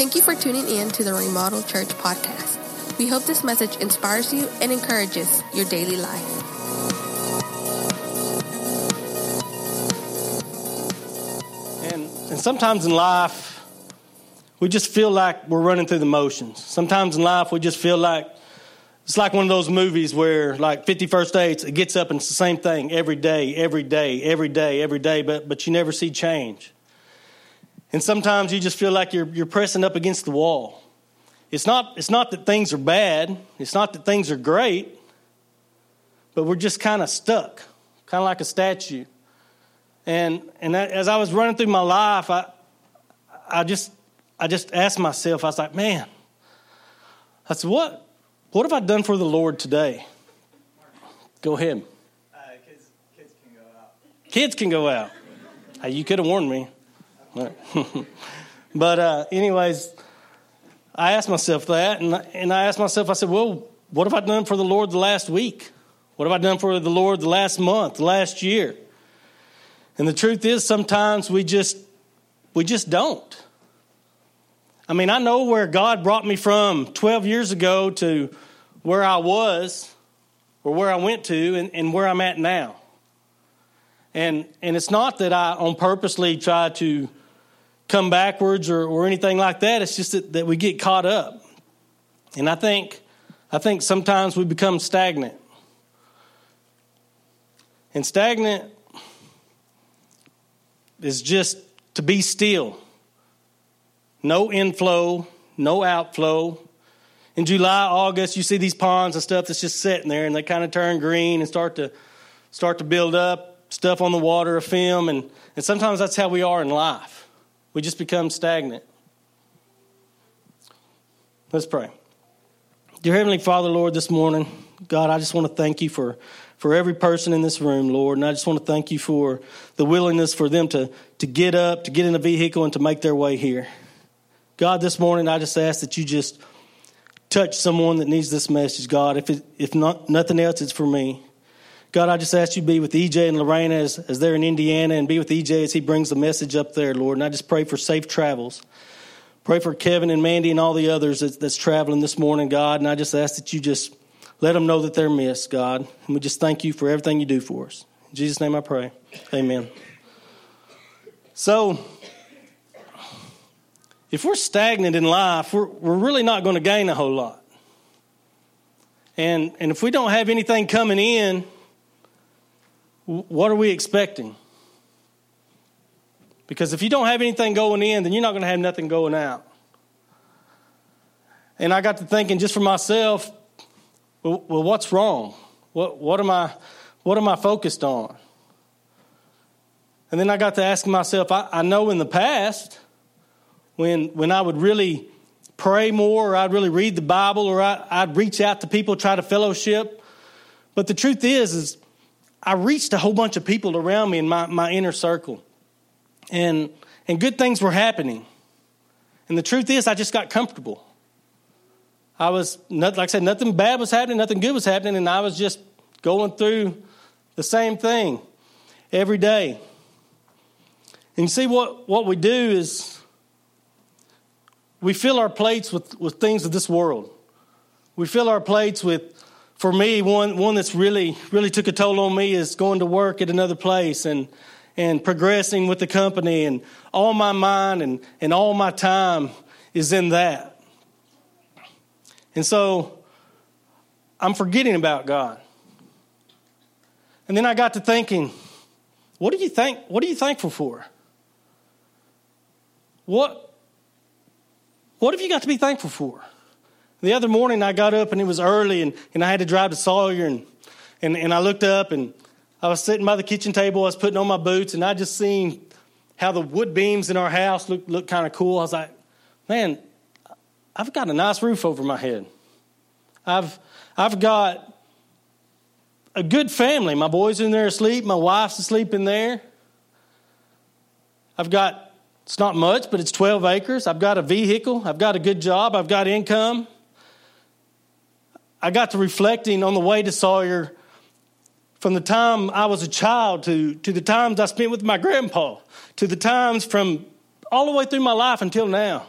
Thank you for tuning in to the Remodel Church podcast. We hope this message inspires you and encourages your daily life. And, and sometimes in life, we just feel like we're running through the motions. Sometimes in life, we just feel like it's like one of those movies where, like 50 First Dates, it gets up and it's the same thing every day, every day, every day, every day, but, but you never see change. And sometimes you just feel like you're, you're pressing up against the wall. It's not, it's not that things are bad, it's not that things are great, but we're just kind of stuck, kind of like a statue. And, and as I was running through my life, I, I, just, I just asked myself, I was like, man, I said, what, what have I done for the Lord today? Go ahead. Uh, kids, kids can go out. Kids can go out. Hey, you could have warned me. but uh, anyways, I asked myself that, and, and I asked myself, I said, well, what have I done for the Lord the last week? What have I done for the Lord the last month, last year? And the truth is, sometimes we just we just don't. I mean, I know where God brought me from 12 years ago to where I was, or where I went to, and, and where I'm at now. And and it's not that I on purposely try to come backwards or, or anything like that. It's just that, that we get caught up. And I think, I think sometimes we become stagnant. And stagnant is just to be still. No inflow, no outflow. In July, August, you see these ponds and stuff that's just sitting there and they kind of turn green and start to start to build up stuff on the water, a film, and, and sometimes that's how we are in life. We just become stagnant. Let's pray. Dear Heavenly Father, Lord, this morning, God, I just want to thank you for, for every person in this room, Lord. And I just want to thank you for the willingness for them to, to get up, to get in a vehicle, and to make their way here. God, this morning, I just ask that you just touch someone that needs this message, God. If, it, if not, nothing else, it's for me. God, I just ask you to be with EJ and Lorena as, as they're in Indiana and be with EJ as he brings the message up there, Lord. And I just pray for safe travels. Pray for Kevin and Mandy and all the others that's, that's traveling this morning, God. And I just ask that you just let them know that they're missed, God. And we just thank you for everything you do for us. In Jesus' name I pray. Amen. So, if we're stagnant in life, we're, we're really not going to gain a whole lot. And, and if we don't have anything coming in, what are we expecting? Because if you don't have anything going in, then you're not going to have nothing going out. And I got to thinking just for myself, well, well what's wrong? What, what, am I, what am I focused on? And then I got to asking myself, I, I know in the past, when, when I would really pray more, or I'd really read the Bible, or I, I'd reach out to people, try to fellowship. But the truth is, is I reached a whole bunch of people around me in my, my inner circle. And, and good things were happening. And the truth is, I just got comfortable. I was, like I said, nothing bad was happening, nothing good was happening, and I was just going through the same thing every day. And you see, what, what we do is we fill our plates with, with things of this world. We fill our plates with for me, one, one that's really, really took a toll on me is going to work at another place and, and progressing with the company. And all my mind and, and all my time is in that. And so I'm forgetting about God. And then I got to thinking, what do you think? What are you thankful for? What, what have you got to be thankful for? The other morning I got up and it was early and, and I had to drive to Sawyer and, and, and I looked up and I was sitting by the kitchen table, I was putting on my boots and I just seen how the wood beams in our house looked, looked kind of cool. I was like, man, I've got a nice roof over my head. I've, I've got a good family. My boys in there asleep, my wife's asleep in there. I've got, it's not much, but it's 12 acres. I've got a vehicle, I've got a good job, I've got income. I got to reflecting on the way to Sawyer from the time I was a child to, to the times I spent with my grandpa, to the times from all the way through my life until now.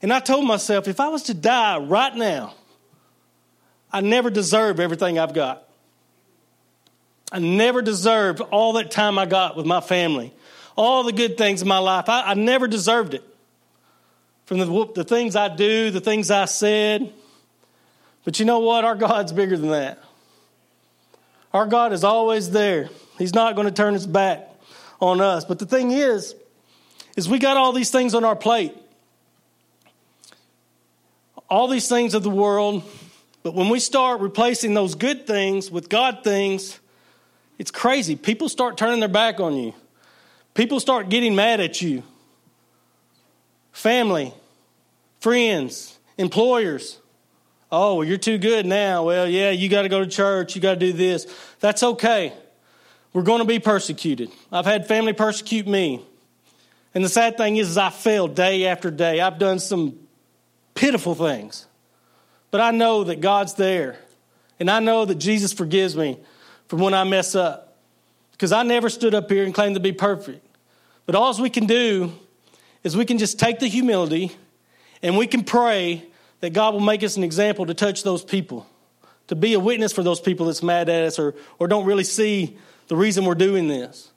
And I told myself, if I was to die right now, I never deserve everything I've got. I never deserved all that time I got with my family, all the good things in my life. I, I never deserved it. From the, the things I do, the things I said. But you know what? Our God's bigger than that. Our God is always there. He's not going to turn his back on us. But the thing is, is we got all these things on our plate. All these things of the world, but when we start replacing those good things with God things, it's crazy. People start turning their back on you. People start getting mad at you. Family, friends, employers. Oh, well, you're too good now. Well, yeah, you got to go to church. You got to do this. That's okay. We're going to be persecuted. I've had family persecute me. And the sad thing is, is I fail day after day. I've done some pitiful things. But I know that God's there. And I know that Jesus forgives me from when I mess up. Because I never stood up here and claimed to be perfect. But all we can do is we can just take the humility and we can pray that God will make us an example to touch those people, to be a witness for those people that's mad at us or, or don't really see the reason we're doing this.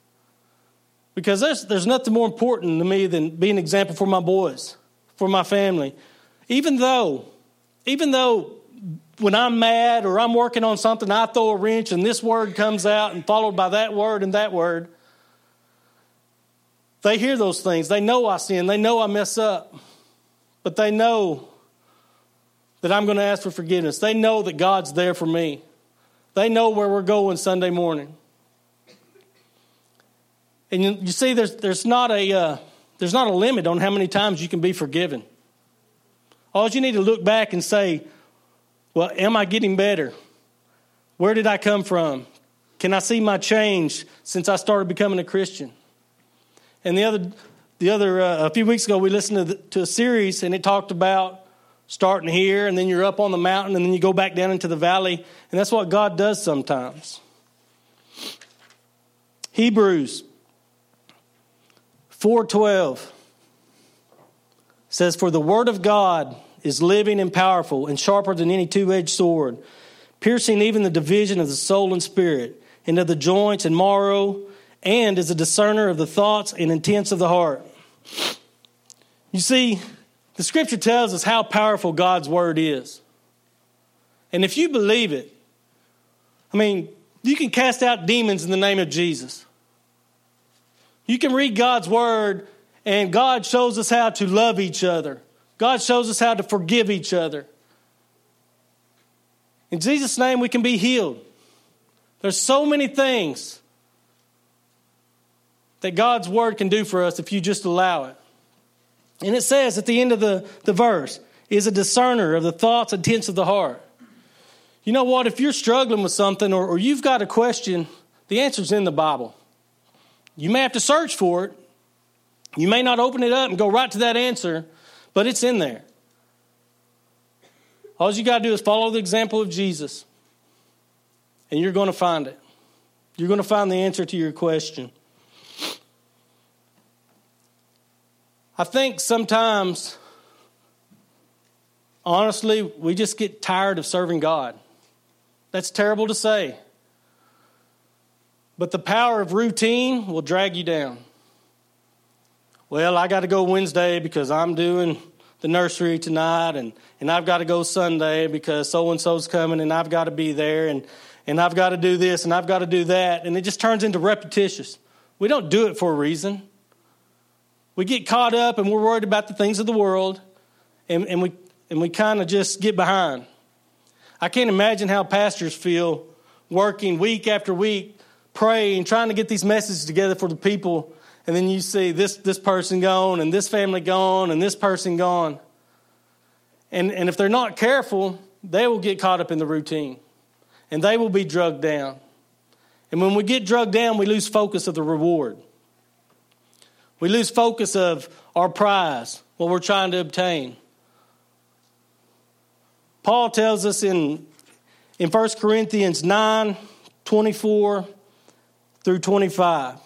Because there's, there's nothing more important to me than being an example for my boys, for my family. Even though, even though when I'm mad or I'm working on something, I throw a wrench and this word comes out and followed by that word and that word. They hear those things. They know I sin. They know I mess up. But they know that I'm going to ask for forgiveness. They know that God's there for me. They know where we're going Sunday morning. And you, you see, there's, there's, not a, uh, there's not a limit on how many times you can be forgiven. All you need to look back and say, well, am I getting better? Where did I come from? Can I see my change since I started becoming a Christian? And the other, the other uh, a few weeks ago, we listened to, the, to a series, and it talked about starting here, and then you're up on the mountain, and then you go back down into the valley, and that's what God does sometimes. Hebrews 4:12 says, "For the word of God." is living and powerful and sharper than any two edged sword, piercing even the division of the soul and spirit, and of the joints and marrow, and is a discerner of the thoughts and intents of the heart. You see, the scripture tells us how powerful God's word is. And if you believe it, I mean, you can cast out demons in the name of Jesus. You can read God's word, and God shows us how to love each other God shows us how to forgive each other. In Jesus' name, we can be healed. There's so many things that God's word can do for us if you just allow it. And it says at the end of the, the verse, is a discerner of the thoughts and intents of the heart. You know what? If you're struggling with something or, or you've got a question, the answer's in the Bible. You may have to search for it. You may not open it up and go right to that answer, but it's in there. All you got to do is follow the example of Jesus, and you're going to find it. You're going to find the answer to your question. I think sometimes, honestly, we just get tired of serving God. That's terrible to say. But the power of routine will drag you down well, I got to go Wednesday because I'm doing the nursery tonight, and, and I've got to go Sunday because so and so's coming, and I've got to be there, and, and I've got to do this, and I've got to do that. And it just turns into repetitious. We don't do it for a reason. We get caught up and we're worried about the things of the world, and, and we, and we kind of just get behind. I can't imagine how pastors feel working week after week, praying, trying to get these messages together for the people and then you see this, this person gone and this family gone and this person gone. And, and if they're not careful, they will get caught up in the routine and they will be drugged down. And when we get drugged down, we lose focus of the reward. We lose focus of our prize, what we're trying to obtain. Paul tells us in, in 1 Corinthians 9 24 through 25.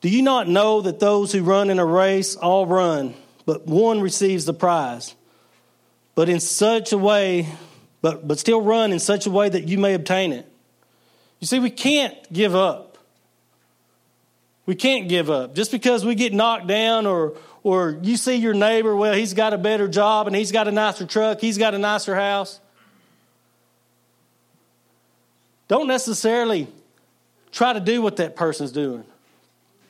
Do you not know that those who run in a race all run, but one receives the prize. But in such a way, but, but still run in such a way that you may obtain it. You see, we can't give up. We can't give up. Just because we get knocked down or, or you see your neighbor, well, he's got a better job and he's got a nicer truck, he's got a nicer house. Don't necessarily try to do what that person's doing.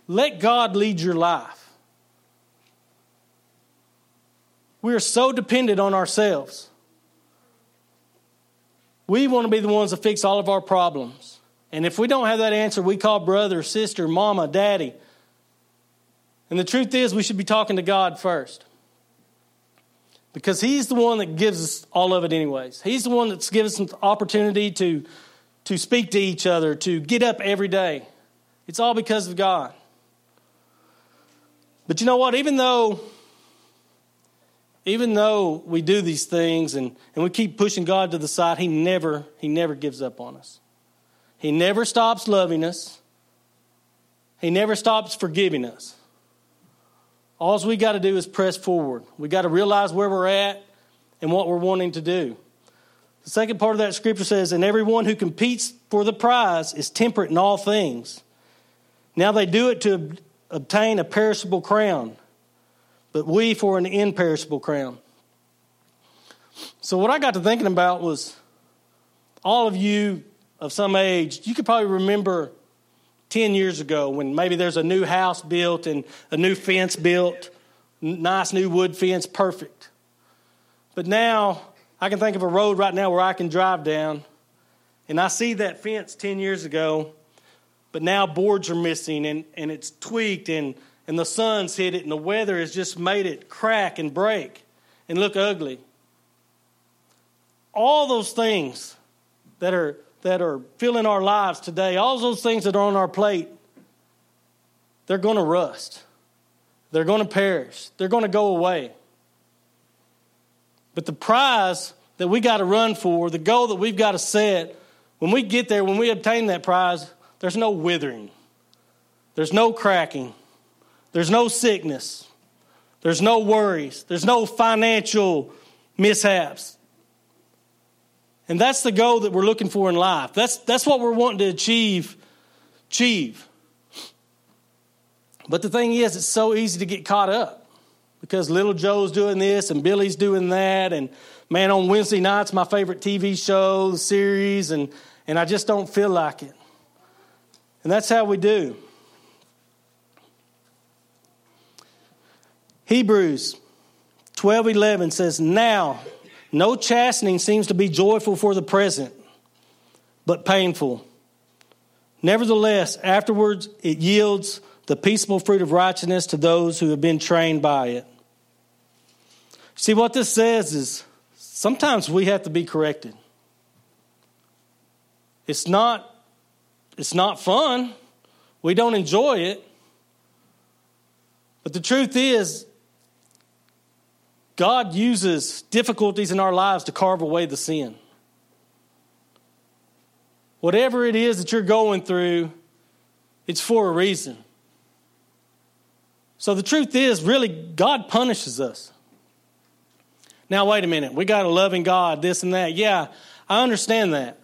Let God lead your life. We are so dependent on ourselves. We want to be the ones to fix all of our problems. And if we don't have that answer, we call brother, sister, mama, daddy. And the truth is, we should be talking to God first. Because He's the one that gives us all of it, anyways. He's the one that's given us an opportunity to, to speak to each other, to get up every day. It's all because of God. But you know what? Even though even though we do these things and, and we keep pushing God to the side, He never, He never gives up on us. He never stops loving us. He never stops forgiving us. All we got to do is press forward. We got to realize where we're at and what we're wanting to do. The second part of that scripture says, And everyone who competes for the prize is temperate in all things. Now they do it to obtain a perishable crown but we for an imperishable crown. So, what I got to thinking about was all of you of some age, you could probably remember 10 years ago when maybe there's a new house built and a new fence built, nice new wood fence, perfect. But now I can think of a road right now where I can drive down and I see that fence 10 years ago, but now boards are missing and, and it's tweaked and and the sun's hit it, and the weather has just made it crack and break and look ugly. All those things that are that are filling our lives today, all those things that are on our plate, they're going to rust. They're going to perish. They're going to go away. But the prize that we got to run for, the goal that we've got to set, when we get there, when we obtain that prize, there's no withering, there's no cracking, there's no sickness. There's no worries. There's no financial mishaps. And that's the goal that we're looking for in life. That's, that's what we're wanting to achieve. Achieve. But the thing is, it's so easy to get caught up because little Joe's doing this and Billy's doing that. And man, on Wednesday nights, my favorite TV show, the series, and, and I just don't feel like it. And that's how we do. Hebrews 12 11 says, Now, no chastening seems to be joyful for the present, but painful. Nevertheless, afterwards it yields the peaceable fruit of righteousness to those who have been trained by it. See, what this says is sometimes we have to be corrected. It's not, it's not fun. We don't enjoy it. But the truth is, God uses difficulties in our lives to carve away the sin. Whatever it is that you're going through, it's for a reason. So the truth is, really, God punishes us. Now, wait a minute. We got a loving God, this and that. Yeah, I understand that.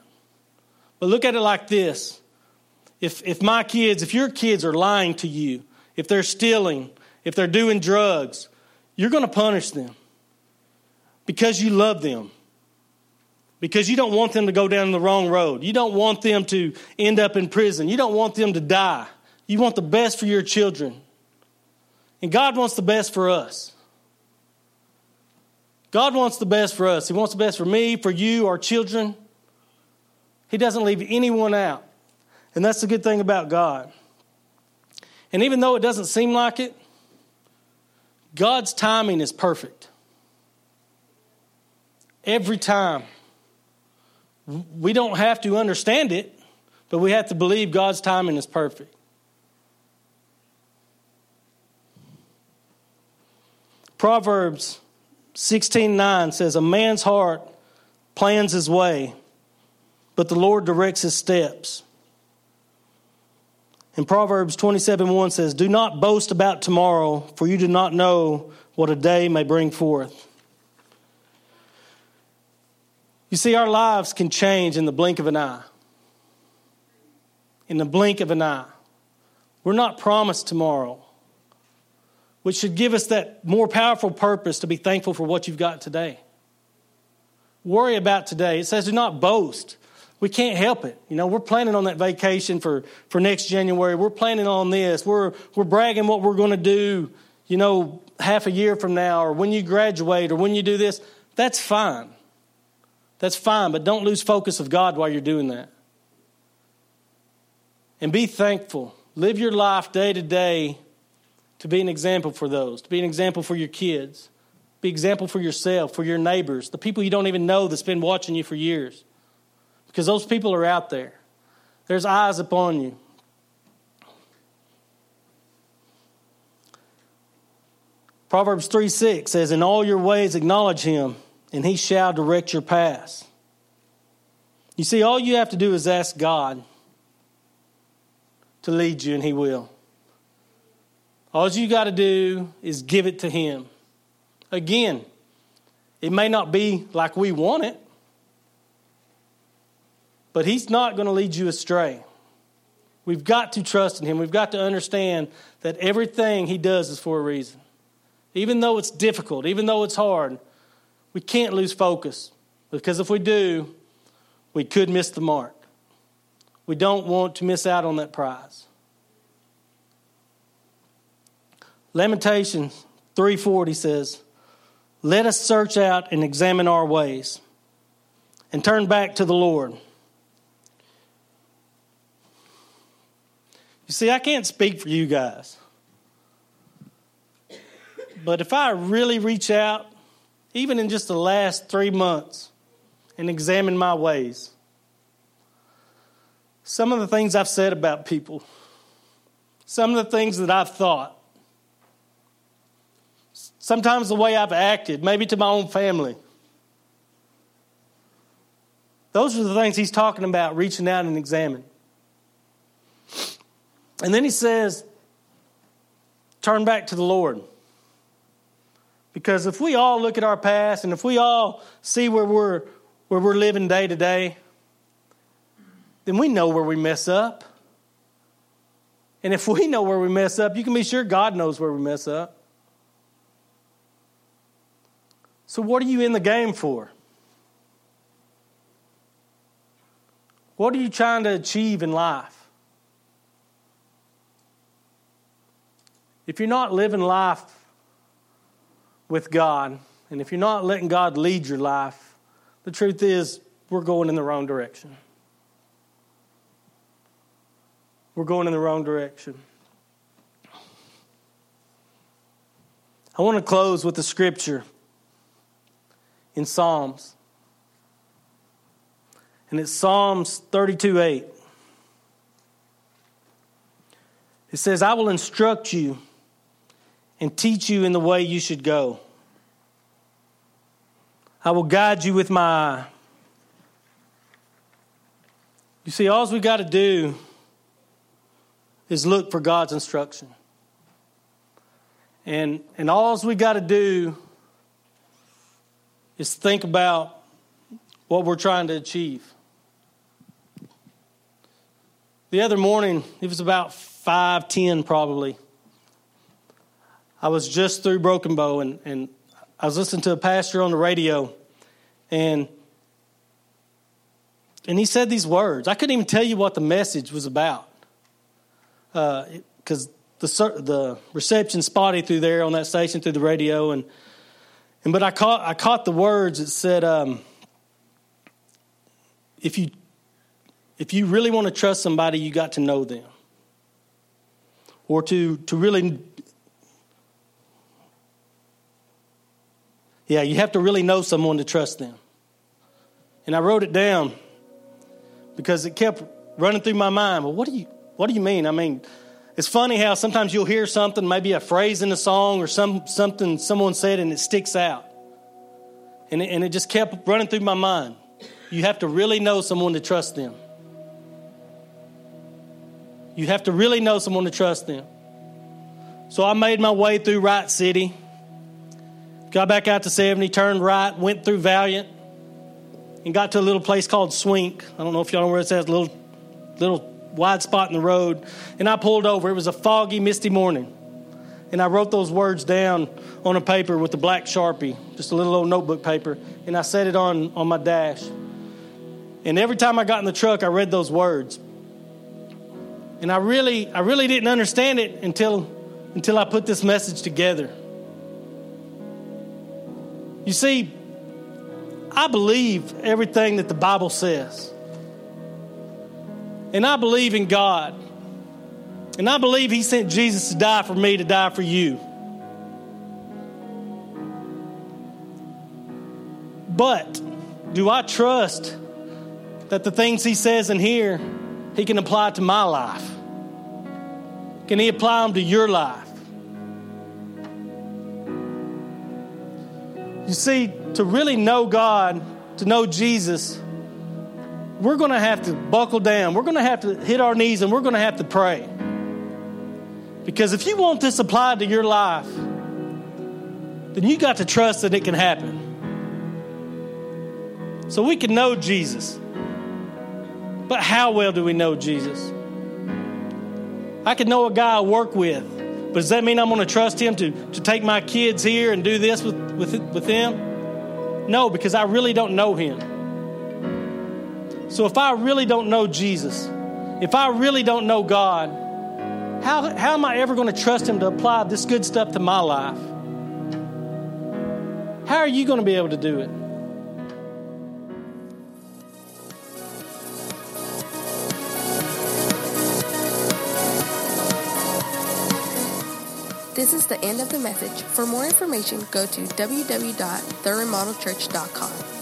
But look at it like this if, if my kids, if your kids are lying to you, if they're stealing, if they're doing drugs, you're going to punish them because you love them. Because you don't want them to go down the wrong road. You don't want them to end up in prison. You don't want them to die. You want the best for your children. And God wants the best for us. God wants the best for us. He wants the best for me, for you, our children. He doesn't leave anyone out. And that's the good thing about God. And even though it doesn't seem like it, God's timing is perfect every time. We don't have to understand it, but we have to believe God's timing is perfect. Proverbs 16:9 says a man's heart plans his way, but the Lord directs his steps. In Proverbs 27 1 says, Do not boast about tomorrow, for you do not know what a day may bring forth. You see, our lives can change in the blink of an eye. In the blink of an eye. We're not promised tomorrow, which should give us that more powerful purpose to be thankful for what you've got today. Worry about today. It says, do not boast. We can't help it. You know, we're planning on that vacation for, for next January. We're planning on this. We're, we're bragging what we're going to do, you know, half a year from now or when you graduate or when you do this. That's fine. That's fine, but don't lose focus of God while you're doing that. And be thankful. Live your life day to day to be an example for those, to be an example for your kids, be an example for yourself, for your neighbors, the people you don't even know that's been watching you for years. Because those people are out there. There's eyes upon you. Proverbs 3 6 says, In all your ways acknowledge him, and he shall direct your paths. You see, all you have to do is ask God to lead you, and he will. All you got to do is give it to him. Again, it may not be like we want it, but he's not going to lead you astray. We've got to trust in him. We've got to understand that everything he does is for a reason. Even though it's difficult, even though it's hard, we can't lose focus because if we do, we could miss the mark. We don't want to miss out on that prize. Lamentations 3:40 says, "Let us search out and examine our ways and turn back to the Lord." You see, I can't speak for you guys. But if I really reach out even in just the last three months, and examine my ways. Some of the things I've said about people, some of the things that I've thought, sometimes the way I've acted, maybe to my own family. Those are the things he's talking about, reaching out and examining. And then he says, turn back to the Lord. Because if we all look at our past and if we all see where we're, where we're living day to day, then we know where we mess up. And if we know where we mess up, you can be sure God knows where we mess up. So, what are you in the game for? What are you trying to achieve in life? If you're not living life with God, and if you're not letting God lead your life, the truth is we're going in the wrong direction. We're going in the wrong direction. I want to close with a scripture in Psalms. And it's Psalms 32 8. It says, I will instruct you and teach you in the way you should go. I will guide you with my eye. You see, all we got to do is look for God's instruction. And, and all we got to do is think about what we're trying to achieve. The other morning, it was about 5:10 probably. I was just through Broken Bow and, and I was listening to a pastor on the radio and and he said these words. I couldn't even tell you what the message was about because uh, the the reception spotty through there on that station through the radio and and but I caught I caught the words. It said, um, "If you if you really want to trust somebody, you got to know them, or to to really." Yeah, you have to really know someone to trust them. And I wrote it down because it kept running through my mind. Well, what do you what do you mean? I mean, it's funny how sometimes you'll hear something, maybe a phrase in a song or some, something someone said, and it sticks out. And it, and it just kept running through my mind. You have to really know someone to trust them. You have to really know someone to trust them. So I made my way through Wright City, got back out to 70, turned right, went through Valiant, and got to a little place called Swink. I don't know if y'all know where it's at, a little, little wide spot in the road. And I pulled over. It was a foggy, misty morning. And I wrote those words down on a paper with a black sharpie, just a little old notebook paper, and I set it on, on my dash. And every time I got in the truck, I read those words. And I really, I really didn't understand it until, until I put this message together. You see, I believe everything that the Bible says. And I believe in God. And I believe He sent Jesus to die for me, to die for you. But do I trust that the things He says in here, He can apply to my life? Can He apply them to your life? You see, to really know God, to know Jesus, we're going to have to buckle down. We're going to have to hit our knees and we're going to have to pray. Because if you want this applied to your life, then you got to trust that it can happen. So we can know Jesus. But how well do we know Jesus? I could know a guy I work with, but does that mean I'm going to trust him to, to take my kids here and do this with, with, with them? No, because I really don't know him. So if I really don't know Jesus, if I really don't know God, how, how am I ever going to trust Him to apply this good stuff to my life? How are you going to be able to do it? This is the end of the message. For more information, go to www.theremodelchurch.com.